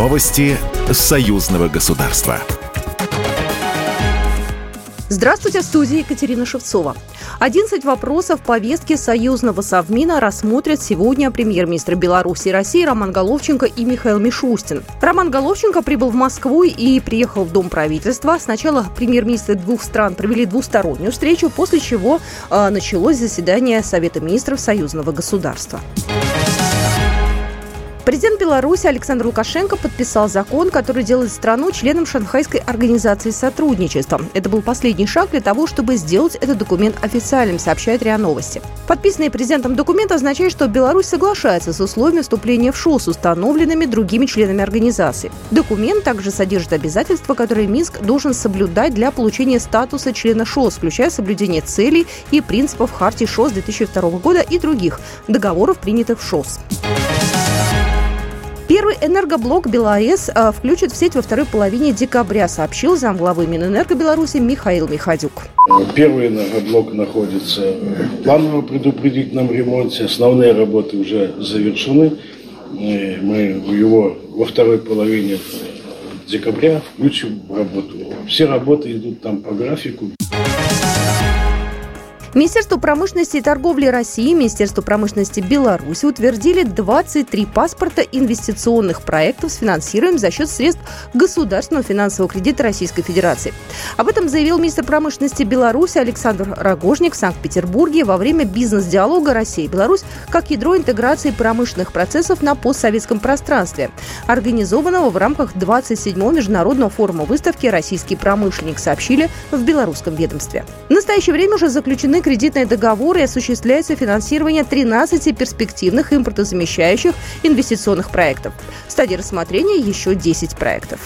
Новости союзного государства. Здравствуйте, в студии Екатерина Шевцова. 11 вопросов повестки союзного совмина рассмотрят сегодня премьер-министр Беларуси и России Роман Головченко и Михаил Мишустин. Роман Головченко прибыл в Москву и приехал в Дом правительства. Сначала премьер-министры двух стран провели двустороннюю встречу, после чего э, началось заседание Совета министров союзного государства. Президент Беларуси Александр Лукашенко подписал закон, который делает страну членом Шанхайской организации сотрудничества. Это был последний шаг для того, чтобы сделать этот документ официальным, сообщает РИА Новости. Подписанный президентом документ означает, что Беларусь соглашается с условиями вступления в ШОС, установленными другими членами организации. Документ также содержит обязательства, которые Минск должен соблюдать для получения статуса члена ШОС, включая соблюдение целей и принципов Хартии ШОС 2002 года и других договоров, принятых в ШОС. Первый энергоблок БелАЭС а, включат в сеть во второй половине декабря, сообщил замглавы Минэнерго Беларуси Михаил Михадюк. Первый энергоблок находится в планово предупредительном ремонте. Основные работы уже завершены. Мы его во второй половине декабря включим в работу. Все работы идут там по графику. Министерство промышленности и торговли России и Министерство промышленности Беларуси утвердили 23 паспорта инвестиционных проектов с финансируем за счет средств государственного финансового кредита Российской Федерации. Об этом заявил министр промышленности Беларуси Александр Рогожник в Санкт-Петербурге во время бизнес-диалога России и Беларусь как ядро интеграции промышленных процессов на постсоветском пространстве, организованного в рамках 27-го международного форума выставки «Российский промышленник», сообщили в белорусском ведомстве. В настоящее время уже заключены кредитные договоры и осуществляется финансирование 13 перспективных импортозамещающих инвестиционных проектов. В стадии рассмотрения еще 10 проектов.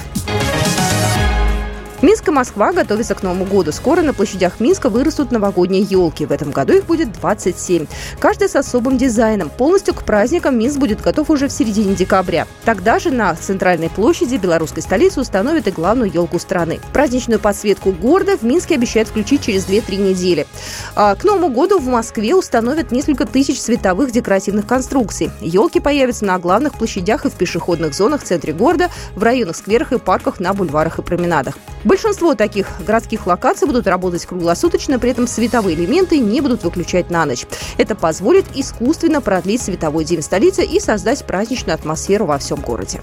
Минск и Москва готовятся к Новому году. Скоро на площадях Минска вырастут новогодние елки. В этом году их будет 27. Каждая с особым дизайном. Полностью к праздникам Минск будет готов уже в середине декабря. Тогда же на центральной площади белорусской столицы установят и главную елку страны. Праздничную подсветку города в Минске обещают включить через 2-3 недели. А к Новому году в Москве установят несколько тысяч световых декоративных конструкций. Елки появятся на главных площадях и в пешеходных зонах в центре города, в районах скверах и парках, на бульварах и променадах. Большинство таких городских локаций будут работать круглосуточно, при этом световые элементы не будут выключать на ночь. Это позволит искусственно продлить световой день столицы и создать праздничную атмосферу во всем городе.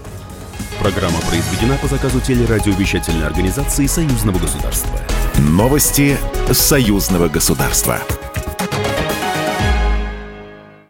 Программа произведена по заказу телерадиовещательной организации Союзного государства. Новости Союзного государства.